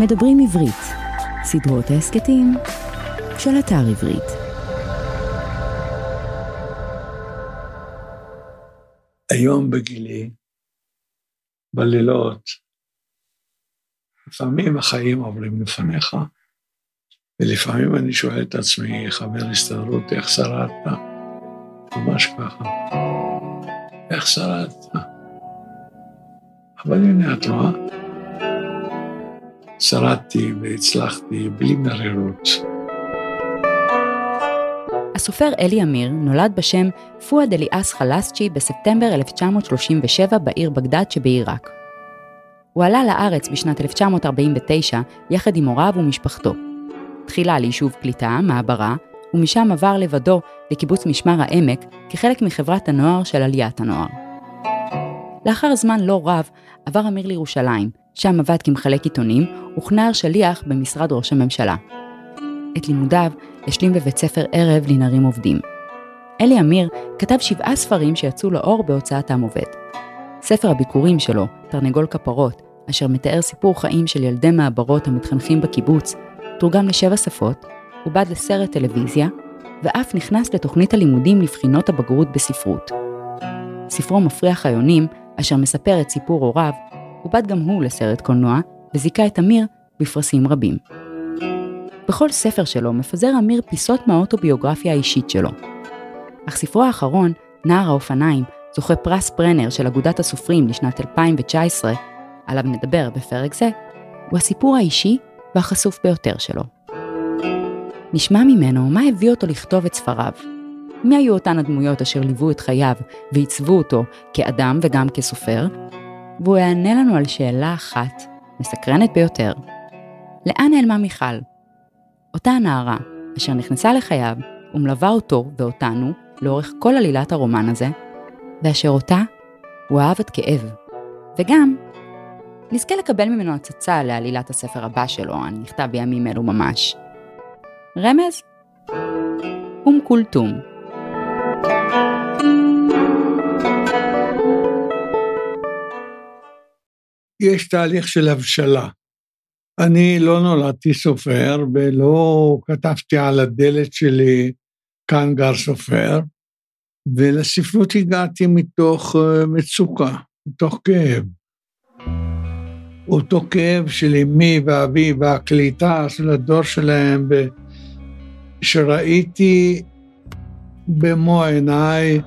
מדברים עברית, סדרות ההסכתים של אתר עברית. היום בגילי, בלילות, לפעמים החיים עוברים לפניך, ולפעמים אני שואל את עצמי, חבר הסתדרות, איך שרדת? ממש ככה. איך שרדת? אבל הנה, את רואה? שרדתי והצלחתי בלי מרירות. הסופר אלי אמיר נולד בשם פואד אליאס חלסצ'י בספטמבר 1937 בעיר בגדד שבעיראק. הוא עלה לארץ בשנת 1949 יחד עם הוריו ומשפחתו. תחילה ליישוב קליטה, מעברה, ומשם עבר לבדו לקיבוץ משמר העמק כחלק מחברת הנוער של עליית הנוער. לאחר זמן לא רב עבר אמיר לירושלים, שם עבד כמחלק עיתונים וכנער שליח במשרד ראש הממשלה. את לימודיו השלים בבית ספר ערב לנערים עובדים. אלי אמיר כתב שבעה ספרים שיצאו לאור בהוצאת עם עובד. ספר הביקורים שלו, תרנגול כפרות, אשר מתאר סיפור חיים של ילדי מעברות המתחנכים בקיבוץ, תורגם לשבע שפות, עובד לסרט טלוויזיה, ואף נכנס לתוכנית הלימודים לבחינות הבגרות בספרות. ספרו מפריח היונים, אשר מספר את סיפור הוריו, עובד גם הוא לסרט קולנוע, וזיכה את אמיר בפרסים רבים. בכל ספר שלו מפזר אמיר פיסות מהאוטוביוגרפיה האישית שלו. אך ספרו האחרון, נער האופניים, זוכה פרס ברנר של אגודת הסופרים לשנת 2019, עליו נדבר בפרק זה, הוא הסיפור האישי והחשוף ביותר שלו. נשמע ממנו מה הביא אותו לכתוב את ספריו. מי היו אותן הדמויות אשר ליוו את חייו ועיצבו אותו כאדם וגם כסופר, והוא יענה לנו על שאלה אחת, מסקרנת ביותר. לאן נעלמה מיכל? אותה הנערה, אשר נכנסה לחייו ומלווה אותו ואותנו לאורך כל עלילת הרומן הזה, ואשר אותה הוא אהב עד כאב. וגם, נזכה לקבל ממנו הצצה לעלילת הספר הבא שלו, הנכתב בימים אלו ממש. רמז? אום כולתום. יש תהליך של הבשלה. אני לא נולדתי סופר ולא כתבתי על הדלת שלי כאן גר סופר, ולספרות הגעתי מתוך אה, מצוקה, מתוך כאב. אותו כאב של אמי ואבי והקליטה של הדור שלהם, שראיתי במו עיניי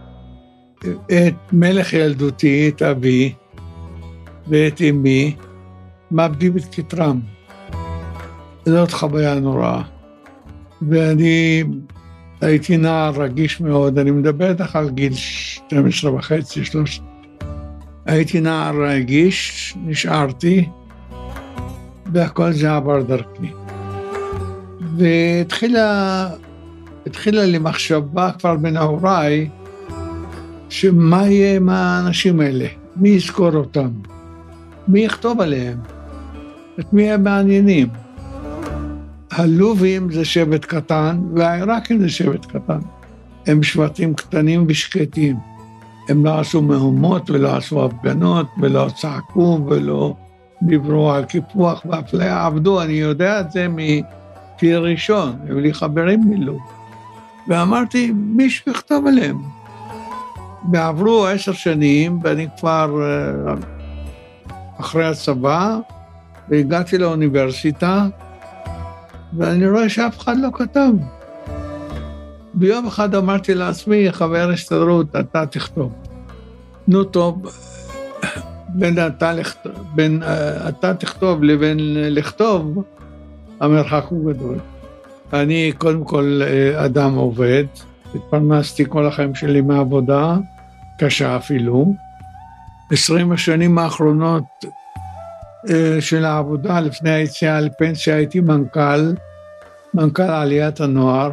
את מלך ילדותי, את אבי, ואת אמי, מאבדים את כתרם. זאת חוויה נוראה. ואני הייתי נער רגיש מאוד, אני מדבר איתך על גיל 12 וחצי, 13. הייתי נער רגיש, נשארתי, והכל זה עבר דרכי. והתחילה התחילה לי מחשבה כבר בנעוריי, שמה יהיה עם האנשים האלה? מי יזכור אותם? מי יכתוב עליהם? את מי הם מעניינים? הלובים זה שבט קטן, והעיראקים זה שבט קטן. הם שבטים קטנים ושקטים. הם לא עשו מהומות ולא עשו הפגנות ולא צעקו ולא דיברו על קיפוח ואפליה, עבדו, אני יודע את זה מפי ראשון, היו לי חברים מלוב. ואמרתי, מישהו יכתוב עליהם. ועברו עשר שנים, ואני כבר אה, אחרי הצבא, והגעתי לאוניברסיטה, ואני רואה שאף אחד לא כתב. ביום אחד אמרתי לעצמי, חבר הסתדרות, אתה תכתוב. נו טוב, בין אתה, לכתוב, בין אה, אתה תכתוב לבין לכתוב, המרחק הוא גדול. אני קודם כל אה, אדם עובד, התפרנסתי כל החיים שלי מעבודה, קשה אפילו. עשרים השנים האחרונות אה, של העבודה, לפני היציאה לפנסיה, הייתי מנכ"ל, מנכ"ל עליית הנוער.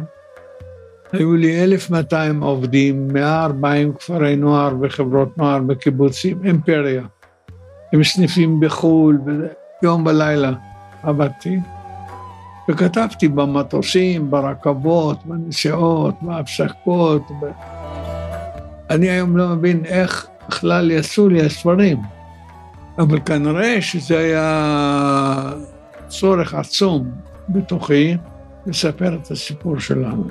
היו לי 1,200 עובדים, 140 כפרי נוער וחברות נוער בקיבוצים, אימפריה. עם סניפים בחו"ל, יום ולילה עבדתי. וכתבתי במטוסים, ברכבות, בנסיעות, בהפסקות. ב... אני היום לא מבין איך בכלל יצאו לי הספרים, אבל כנראה שזה היה צורך עצום בתוכי לספר את הסיפור שלנו.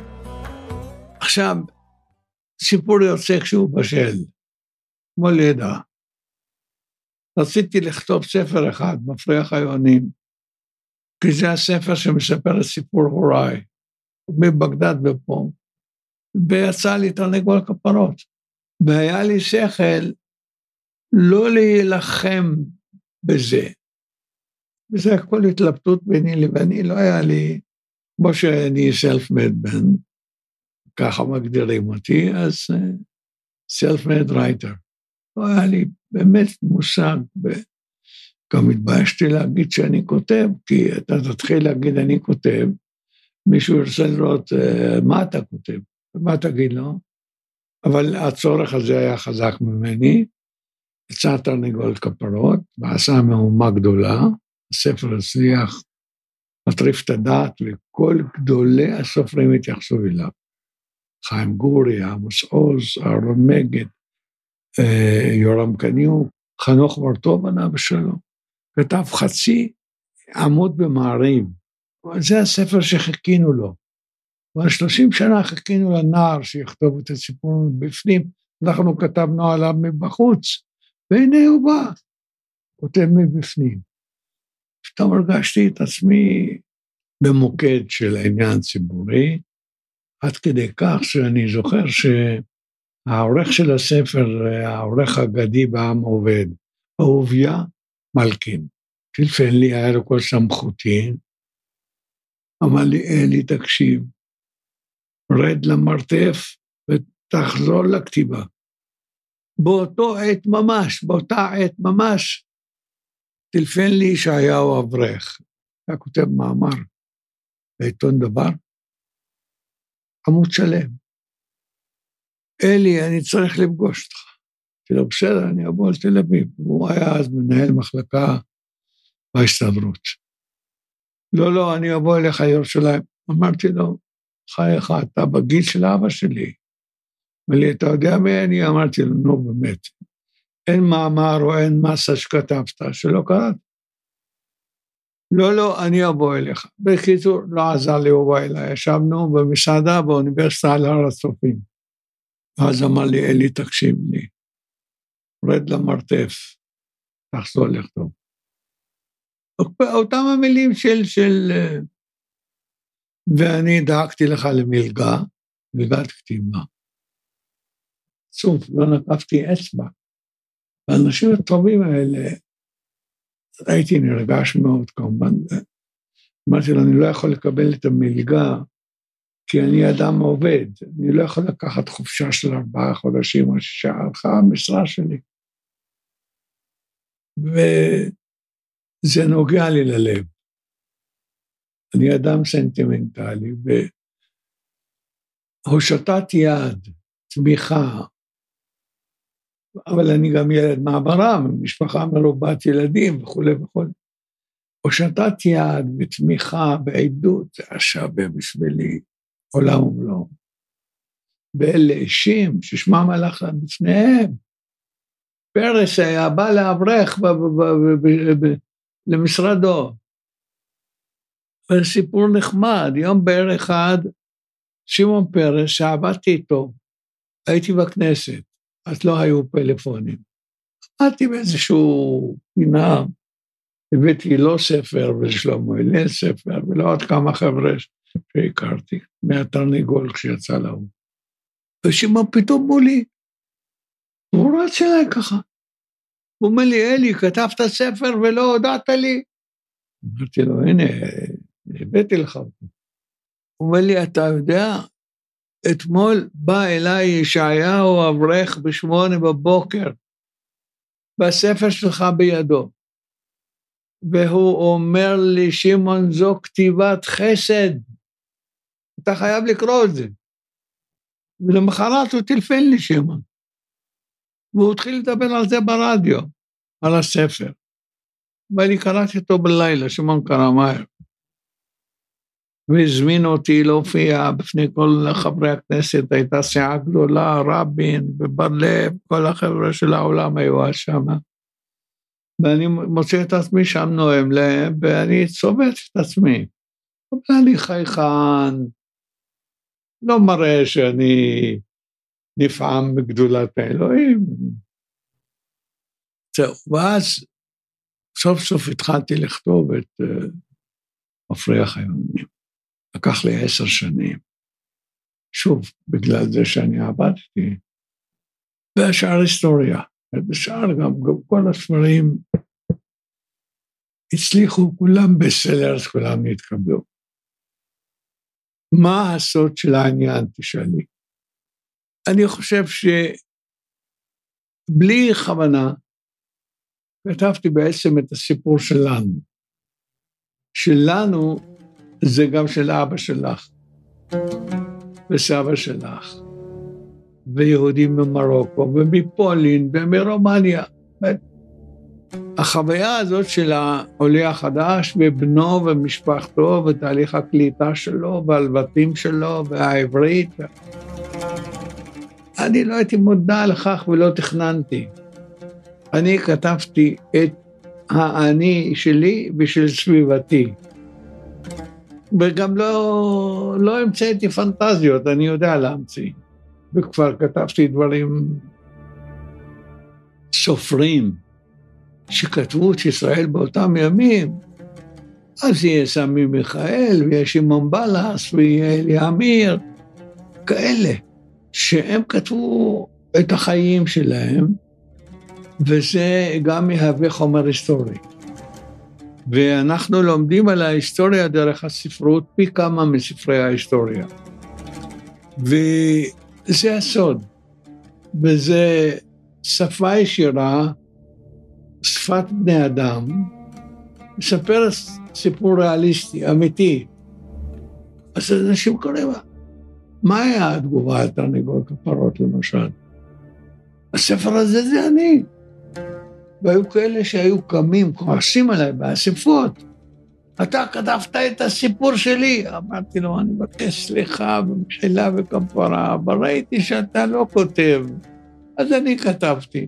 עכשיו, סיפור יוצא כשהוא בשל, כמו לידה. רציתי לכתוב ספר אחד, מפריח היונים, כי זה הספר שמספר את סיפור הוריי, מבגדד ופה, ויצא לי תרנגול כפרות. והיה לי שכל לא להילחם בזה. וזה הכל התלבטות ביני לביני, לא היה לי, כמו שאני self-made בן, ככה מגדירים אותי, אז uh, self-made writer. לא היה לי באמת מושג, גם התביישתי להגיד שאני כותב, כי אתה תתחיל להגיד אני כותב, מישהו ירצה לראות uh, מה אתה כותב, מה תגיד לו? אבל הצורך הזה היה חזק ממני. יצא תרנגול כפרות ועשה מהומה גדולה, הספר הצליח, מטריף את הדעת, וכל גדולי הסופרים התייחסו אליו. חיים גורי, עמוס עוז, אהרון מגד, אה, יורם קניוק, חנוך מרטוב ענה בשלום. כתב חצי עמוד במעריב. זה הספר שחיכינו לו. כבר שלושים שנה חיכינו לנער שיכתוב את הסיפור מבפנים, אנחנו כתבנו עליו מבחוץ, והנה הוא בא, כותב מבפנים. פתאום הרגשתי את עצמי במוקד של העניין הציבורי, עד כדי כך שאני זוכר שהעורך של הספר, העורך האגדי בעם עובד, אהוביה מלכין, טלפן לי, היה לו כל סמכותי, אמר לי, אלי, תקשיב, רד למרתף ותחזור לכתיבה. באותו עת ממש, באותה עת ממש, טלפן לי ישעיהו אברך, היה כותב מאמר בעיתון דבר, עמוד שלם. אלי, אני צריך לפגוש אותך. אמרתי לו, בסדר, אני אבוא לתל אביב. הוא היה אז מנהל מחלקה בהסתדרות. לא, לא, אני אבוא אליך לירושלים. אמרתי לו, חייך, אתה בגיל של אבא שלי. אמר לי, אתה יודע מי אני? אמרתי לו, נו, באמת. אין מאמר או אין מסה שכתבת, שלא קראת. לא, לא, אני אבוא אליך. בקיצור, לא עזר לי, הוא בא אליי. ישבנו במסעדה באוניברסיטה על הר הצופים. ואז אמר לי, אלי, תקשיב לי, רד למרתף, תחזור לכתוב. אותם המילים של, של... ואני דאגתי לך למלגה, מלגת כתיבה. עצוב, לא נקפתי אצבע. האנשים הטובים האלה, הייתי נרגש מאוד כמובן. אמרתי לו, אני לא יכול לקבל את המלגה, כי אני אדם עובד, אני לא יכול לקחת חופשה של ארבעה חודשים או שישה, הלכה המשרה שלי. וזה נוגע לי ללב. אני אדם סנטימנטלי, והושטת יד, תמיכה, אבל אני גם ילד מעברה, משפחה מרובת ילדים וכולי וכולי. הושטת יד ותמיכה ועדות, זה היה שווה בשבילי עולם ומלואו. ואלה אישים ששמם הלך להם בפניהם. פרס היה בא לאברך למשרדו. וסיפור נחמד, יום בער אחד, שמעון פרס, שעבדתי איתו, הייתי בכנסת, אז לא היו פלאפונים. עמדתי באיזשהו פינה, הבאתי לו ספר ושלמה הלל ספר, ולא עוד כמה חבר'ה שהכרתי, מהתרנגול כשיצא להוא. ושמעון פתאום מולי, הוא רץ אליי ככה. הוא אומר לי, אלי, כתבת ספר ולא הודעת לי? אמרתי לו, הנה, הבאתי לך אותו. הוא אומר לי, אתה יודע, אתמול בא אליי ישעיהו אברך בשמונה בבוקר, בספר שלך בידו, והוא אומר לי, שמעון, זו כתיבת חסד, אתה חייב לקרוא את זה. ולמחרת הוא טלפן לי שמעון, והוא התחיל לדבר על זה ברדיו, על הספר. ואני קראתי אותו בלילה, שמעון קרא מהר. והזמינו אותי להופיע בפני כל חברי הכנסת, הייתה סיעה גדולה, רבין ובר לב, כל החבר'ה של העולם היו אז שם. ואני מוצא את עצמי שם נואם להם, ואני צובט את עצמי. אבל אני חייכן, לא מראה שאני נפעם בגדולת האלוהים. זהו, ואז סוף סוף התחלתי לכתוב את uh, מפריח היונים. לקח לי עשר שנים. שוב, בגלל זה שאני עבדתי. והשאר היסטוריה. ושאר גם, גם כל הספרים הצליחו, כולם בסלרס, כולם נתקבלו. מה הסוד של העניין, תשאלי? אני חושב שבלי כוונה, כתבתי בעצם את הסיפור שלנו. שלנו זה גם של אבא שלך וסבא שלך, ויהודים ממרוקו ומפולין ומרומניה. החוויה הזאת של העולה החדש ובנו ומשפחתו ותהליך הקליטה שלו והלבטים שלו והעברית. אני לא הייתי מודע לכך ולא תכננתי. אני כתבתי את האני שלי ושל סביבתי. וגם לא, לא המצאתי פנטזיות, אני יודע להמציא. וכבר כתבתי דברים סופרים שכתבו את ישראל באותם ימים. אז יהיה סמי מיכאל, ויהיה שמעון בלס, ויהיה אלי עמיר, כאלה, שהם כתבו את החיים שלהם, וזה גם יהווה חומר היסטורי. ואנחנו לומדים על ההיסטוריה דרך הספרות פי כמה מספרי ההיסטוריה. וזה הסוד, וזה שפה ישירה, שפת בני אדם, מספר סיפור ריאליסטי, אמיתי. אז אנשים קוראים, מה היה התגובה על תרנגול כפרות למשל? הספר הזה זה אני. והיו כאלה שהיו קמים, כועסים עליי באספות. אתה כתבת את הסיפור שלי. אמרתי לו, אני מבקש סליחה ומחילה וכפרה, אבל ראיתי שאתה לא כותב, אז אני כתבתי.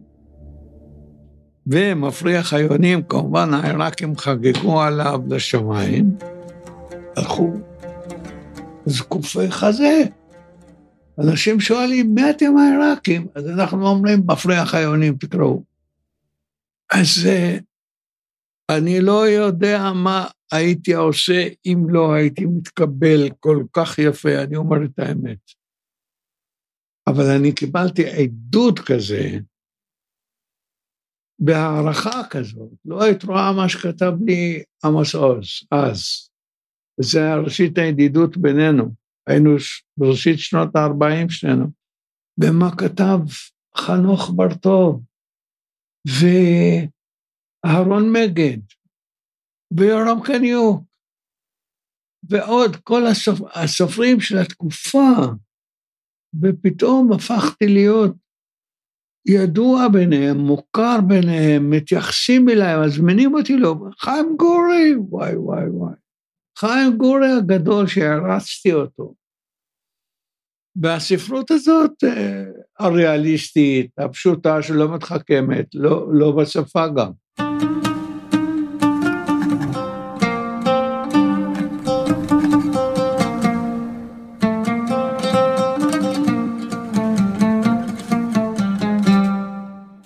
ומפריח היונים, כמובן העיראקים חגגו עליו לשמיים, הלכו זקופי חזה. אנשים שואלים, מי אתם העיראקים? אז אנחנו אומרים, מפריח היונים, תקראו. אז אני לא יודע מה הייתי עושה אם לא הייתי מתקבל כל כך יפה, אני אומר את האמת. אבל אני קיבלתי עדות כזה, בהערכה כזאת. לא היית רואה מה שכתב לי עמוס עוז אז. זה ראשית הידידות בינינו. היינו בראשית שנות ה-40 שנינו. ומה כתב חנוך בר-טוב, ואהרון מגד, ויורם קניוק, ועוד כל הסופ... הסופרים של התקופה, ופתאום הפכתי להיות ידוע ביניהם, מוכר ביניהם, מתייחסים אליי, מזמינים אותי לו, חיים גורי, וואי וואי וואי. חיים גורי הגדול שהרצתי אותו. והספרות הזאת אה, הריאליסטית, הפשוטה שלא מתחכמת, לא, לא בשפה גם.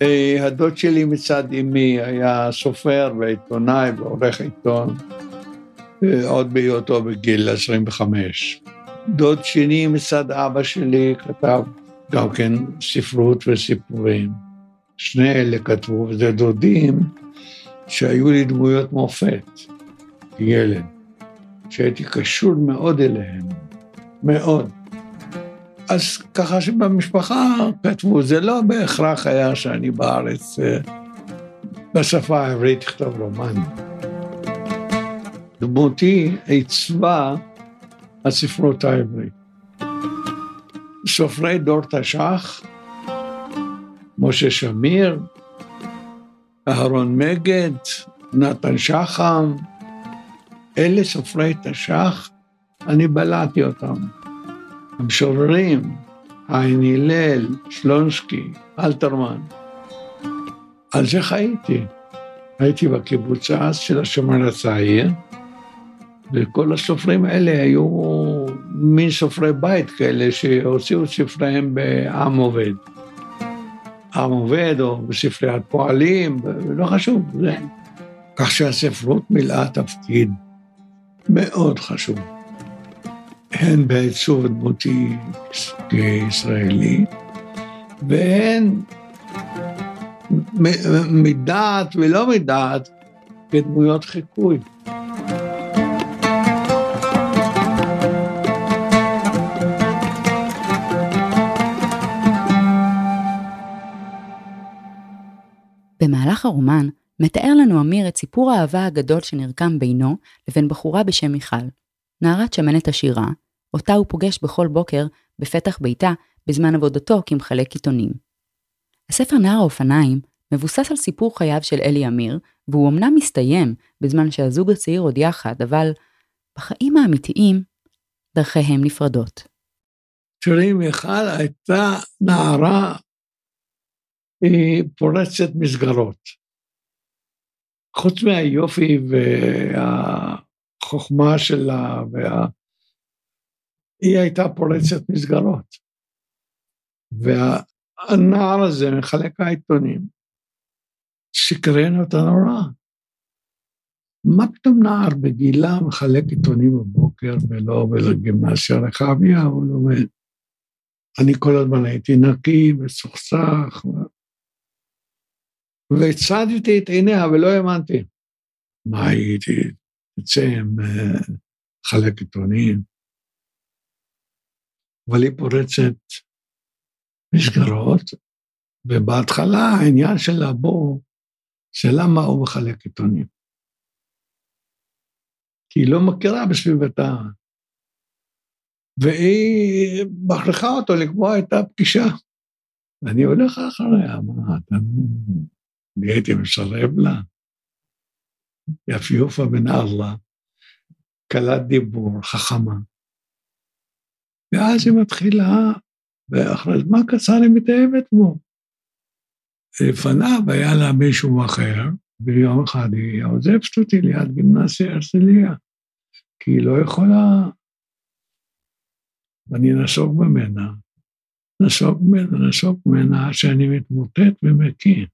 אה, הדוד שלי מצד אמי היה סופר ועיתונאי ועורך עיתון, אה, עוד בהיותו בגיל 25. דוד שני מצד אבא שלי כתב גם כן ספרות וסיפורים. שני אלה כתבו, וזה דודים שהיו לי דמויות מופת, ילד, שהייתי קשור מאוד אליהם, מאוד. אז ככה שבמשפחה כתבו, זה לא בהכרח היה שאני בארץ אה, בשפה העברית אכתוב רומן. דמותי עיצבה הספרות העברית. סופרי דור תש"ח, משה שמיר, אהרון מגד, נתן שחם, אלה סופרי תש"ח, אני בלעתי אותם. המשוררים, עין הלל, שלונסקי, אלתרמן. על זה חייתי. הייתי בקיבוץ אז של השומר הצעיר, וכל הסופרים האלה היו מין סופרי בית כאלה שהוציאו ספריהם בעם עובד. עם עובד או בספריית פועלים, לא חשוב, זה. כך שהספרות מילאה תפקיד מאוד חשוב, הן בעיצוב דמותי כישראלי, והן מדעת ולא מדעת כדמויות חיקוי. במהלך הרומן מתאר לנו אמיר את סיפור האהבה הגדול שנרקם בינו לבין בחורה בשם מיכל, נערת שמנת עשירה, אותה הוא פוגש בכל בוקר בפתח ביתה בזמן עבודתו כמחלק עיתונים. הספר נער האופניים מבוסס על סיפור חייו של אלי אמיר, והוא אמנם מסתיים בזמן שהזוג הצעיר עוד יחד, אבל בחיים האמיתיים דרכיהם נפרדות. תראי, מיכל הייתה נערה היא פורצת מסגרות. חוץ מהיופי והחוכמה שלה, וה... היא הייתה פורצת מסגרות. והנער הזה, מחלק העיתונים, סקרן אותה נורא. מה פתאום נער בגילה מחלק עיתונים בבוקר ולא בגימנסיה רחביה, הוא לומד. אני כל הזמן הייתי נקי וסוכסך, והצדתי את עיניה ולא האמנתי. מה הייתי, תצא עם אה, חלק עיתונים. אבל היא פורצת מסגרות, ובהתחלה העניין שלה בו, זה למה הוא מחלק עיתונים. כי היא לא מכירה בסביבתה. והיא מכריחה אותו לקבוע את הפגישה. ואני הולך אחריה, מה, אתה... אני הייתי מסרב לה. יפיופה בן ארלה, קלת דיבור, חכמה. ואז היא מתחילה, ואחרי זמן קצר היא מתאהבת בו. לפניו היה לה מישהו אחר, ויום אחד היא עוזבת אותי ליד גימנסיה הרצליה, כי היא לא יכולה. ואני נסוג ממנה, נסוג ממנה, נסוג ממנה, עד שאני מתמוטט ומקיא.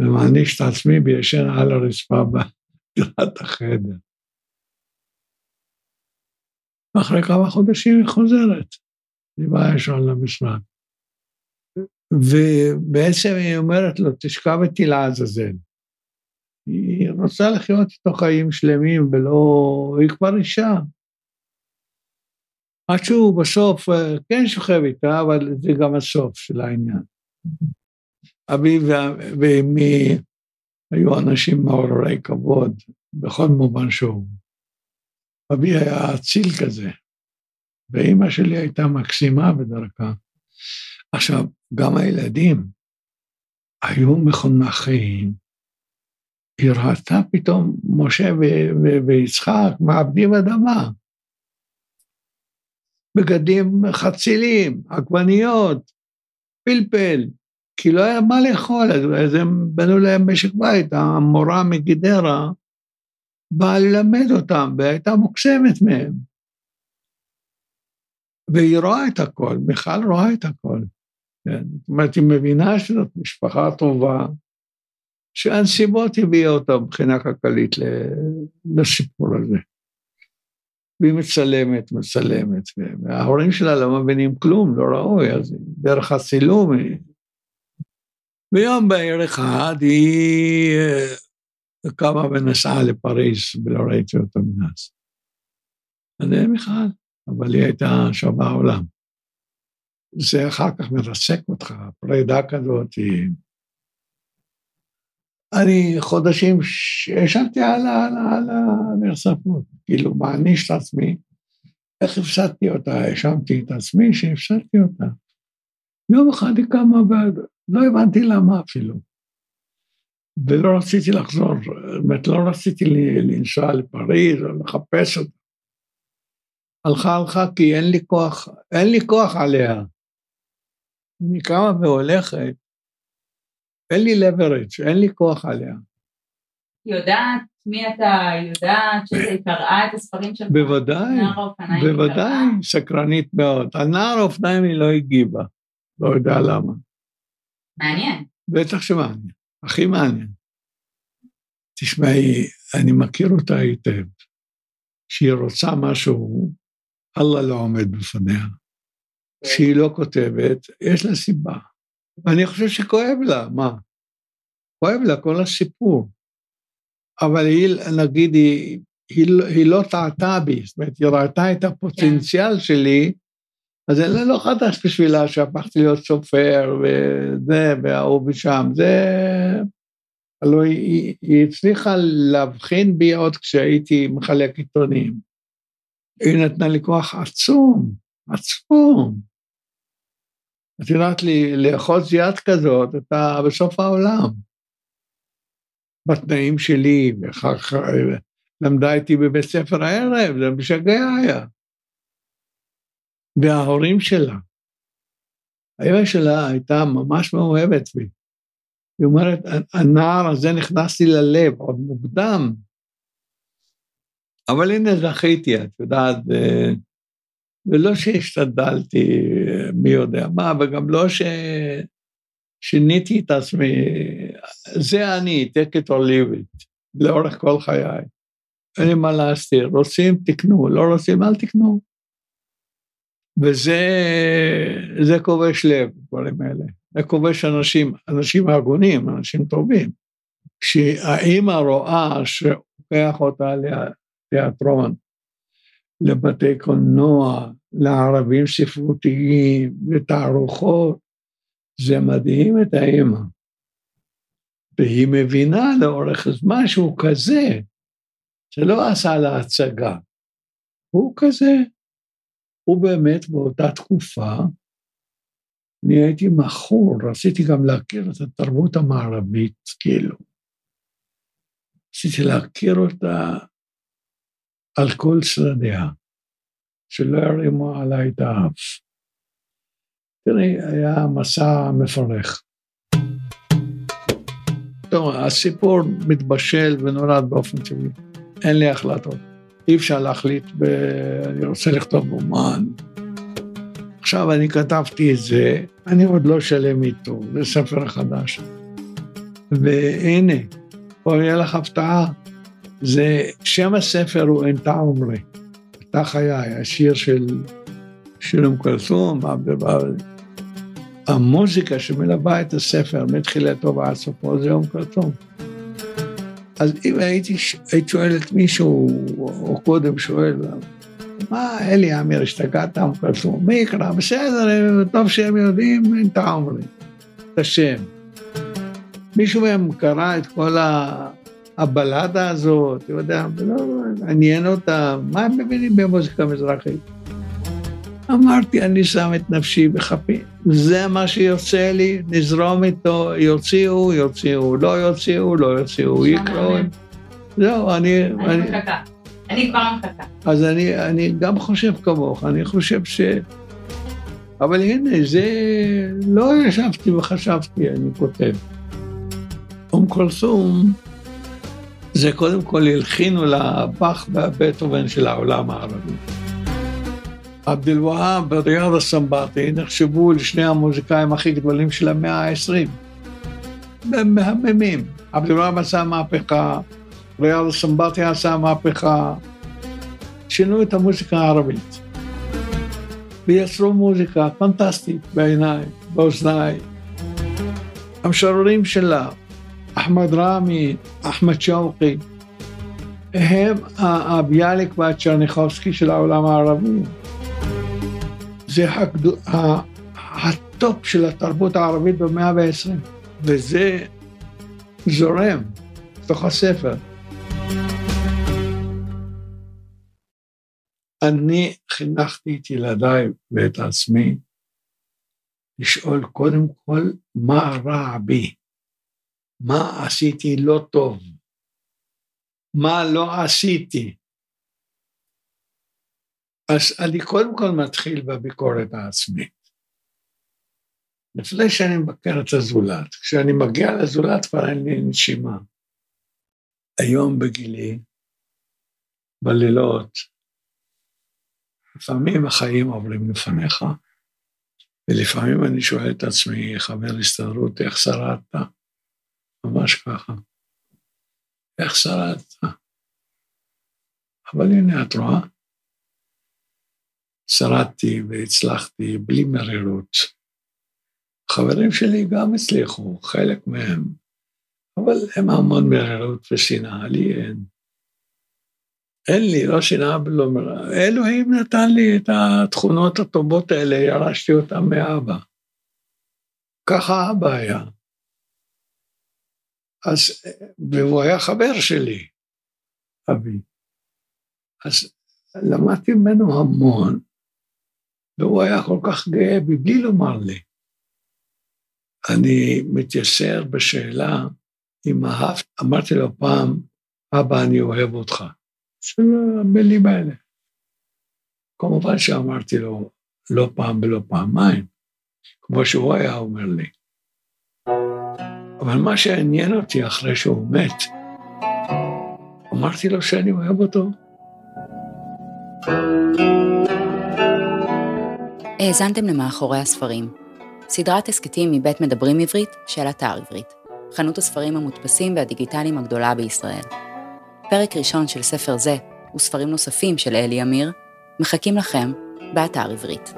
ומעניש את עצמי וישן על הרצפה בדירת החדר. ואחרי כמה חודשים היא חוזרת, היא באה ישר למשרד. ובעצם היא אומרת לו, תשכב איתי לעזאזל. היא רוצה לחיות איתו חיים שלמים ולא... היא כבר אישה. עד שהוא בסוף כן שוכב איתה, אבל זה גם הסוף של העניין. אבי ואמי היו אנשים מעוררי כבוד, בכל מובן שהוא. אבי היה אציל כזה, ואימא שלי הייתה מקסימה בדרכה. עכשיו, גם הילדים היו מחונכים. היא ראתה פתאום משה ויצחק מאבדים אדמה. בגדים חצילים, עגבניות, פלפל, כי לא היה מה לאכול, אז הם בנו להם משק בית, המורה מגדרה באה ללמד אותם, והייתה מוקסמת מהם. והיא רואה את הכל, מיכל רואה את הכל. כן? זאת אומרת, היא מבינה שזאת משפחה טובה, שהנסיבות הביאו אותה מבחינה כלכלית לסיפור הזה. והיא מצלמת, מצלמת, וההורים שלה לא מבינים כלום, לא ראוי, אז דרך הצילום היא ויום בהיר אחד היא אה, קמה ונסעה לפריז ולא ראיתי אותה מאז. אני מיכל, אבל היא הייתה שווה עולם. זה אחר כך מרסק אותך, פרידה כזאת היא... אני חודשים ישבתי על הנרצפות, כאילו מעניש את עצמי, איך הפסדתי אותה, האשמתי את עצמי שהפסדתי אותה. יום אחד היא קמה לא הבנתי למה אפילו. ולא רציתי לחזור, באמת לא רציתי לנסוע לפריז או לחפש אותה. הלכה הלכה כי אין לי כוח, אין לי כוח עליה. היא קמה והולכת, אין לי leverage, אין לי כוח עליה. יודעת מי אתה, יודעת שהיא קראה את הספרים שלך? בוודאי, בוודאי, סקרנית מאוד. על נער האופניים היא לא הגיבה, לא יודע למה. מעניין. בטח שמעניין, הכי מעניין. תשמעי, אני מכיר אותה היטב. כשהיא רוצה משהו, אללה לא עומד בפניה. כשהיא לא כותבת, יש לה סיבה. ואני חושב שכואב לה, מה? כואב לה כל הסיפור. אבל היא, נגיד, היא, היא, היא לא טעתה בי, זאת אומרת, היא ראתה את הפוטנציאל כן. שלי, אז זה לא חדש בשבילה שהפכתי להיות סופר וזה, וההוא ושם, זה... הלוא היא, היא הצליחה להבחין בי עוד כשהייתי מחלק עיתונים. היא נתנה לי כוח עצום, עצום. את יודעת לי, לאחוז יד כזאת, אתה בסוף העולם. בתנאים שלי, ואחר כך למדה איתי בבית ספר הערב, זה משגע היה. וההורים שלה, האמא שלה הייתה ממש מאוהבת בי. היא אומרת, הנער הזה נכנס לי ללב עוד מוקדם. אבל הנה זכיתי, את יודעת, ולא שהשתדלתי מי יודע מה, וגם לא ששיניתי את עצמי, זה אני, take it or leave it, לאורך כל חיי. אין לי מה להסתיר, רוצים, תקנו, לא רוצים, אל תקנו. וזה כובש לב, דברים האלה. זה כובש אנשים, אנשים הגונים, אנשים טובים. כשהאימא רואה שלוקח אותה לתיאטרון, לבתי קולנוע, לערבים ספרותיים, לתערוכות, זה מדהים את האימא. והיא מבינה לאורך זמן שהוא כזה, שלא עשה לה הצגה, הוא כזה. הוא באמת באותה תקופה, אני הייתי מכור, רציתי גם להכיר את התרבות המערבית, כאילו. רציתי להכיר אותה על כל צדדיה, שלא ירימו עליי את האף. תראי, היה מסע מפרך. טוב, הסיפור מתבשל ונולד באופן טבעי. אין לי החלטות. אי אפשר להחליט, ב... אני רוצה לכתוב רומן. עכשיו אני כתבתי את זה, אני עוד לא שלם איתו, זה ספר חדש. והנה, פה יהיה לך הפתעה, זה, שם הספר הוא אין תעומרי, אתה חיי, השיר של אום כלסום, המוזיקה שמלווה את הספר מתחילתו ועד סופו זה אום כלסום. אז אם הייתי, היית שואלת מישהו, או קודם שואל, מה, אלי עמיר, השתגעת, אום כלסום, מי יקרא? בסדר, טוב שהם יודעים, טעם לי, את השם. מישהו מהם קרא את כל הבלדה הזאת, אתה יודע, ולא עניין אותם, מה הם מבינים במוזיקה מזרחית? אמרתי, אני שם את נפשי בכפי. זה מה שיוצא לי, נזרום איתו, יוציאו, יוציאו, לא יוציאו, לא יוציאו, יקראו. זהו, אני... אני מחכה. אני כבר מחכה. אז אני, אני גם חושב כמוך, אני חושב ש... אבל הנה, זה... לא ישבתי וחשבתי, אני כותב. אום כולסום, זה קודם כל הלחינו לבאך והבטהובן של העולם הערבי. עבד אל-והאב וריאד הסמבטי נחשבו לשני המוזיקאים הכי גדולים של המאה ה-20. הם מהממים. עבד אל-והאב עשה מהפכה, ריאד הסמבטי עשה מהפכה. שינו את המוזיקה הערבית. ויצרו מוזיקה פנטסטית בעיניי, באוזניי. המשוררים שלה, אחמד רמי, אחמד שוקי, הם הביאליק והצ'רניחובסקי של העולם הערבי. זה הגדול, הטופ של התרבות הערבית במאה ה-20, וזה זורם בתוך הספר. אני חינכתי את ילדיי ואת עצמי לשאול קודם כל מה רע בי, מה עשיתי לא טוב, מה לא עשיתי. אז אני קודם כל מתחיל בביקורת העצמית. לפני שאני מבקר את הזולת. כשאני מגיע לזולת כבר אין לי נשימה. היום בגילי, בלילות, לפעמים החיים עוברים לפניך, ולפעמים אני שואל את עצמי, חבר הסתדרות, איך שרדת? ממש ככה. איך שרדת? אבל הנה, את רואה? שרדתי והצלחתי בלי מרירות. חברים שלי גם הצליחו, חלק מהם, אבל הם המון מרירות ושנאה, לי אין. אין לי, לא שנאה ולא מרירות. אלוהים נתן לי את התכונות הטובות האלה, ירשתי אותן מאבא. ככה אבא היה. אז, והוא היה חבר שלי, אבי. אז למדתי ממנו המון, והוא היה כל כך גאה מבלי לומר לי. אני מתייסר בשאלה אם אהבת, אמרתי לו פעם, אבא, אני אוהב אותך. של המילים האלה. כמובן שאמרתי לו לא פעם ולא פעמיים, כמו שהוא היה אומר לי. אבל מה שעניין אותי אחרי שהוא מת, אמרתי לו שאני אוהב אותו. האזנתם למאחורי הספרים, סדרת הסכתים מבית מדברים עברית של אתר עברית, חנות הספרים המודפסים והדיגיטליים הגדולה בישראל. פרק ראשון של ספר זה וספרים נוספים של אלי אמיר מחכים לכם באתר עברית.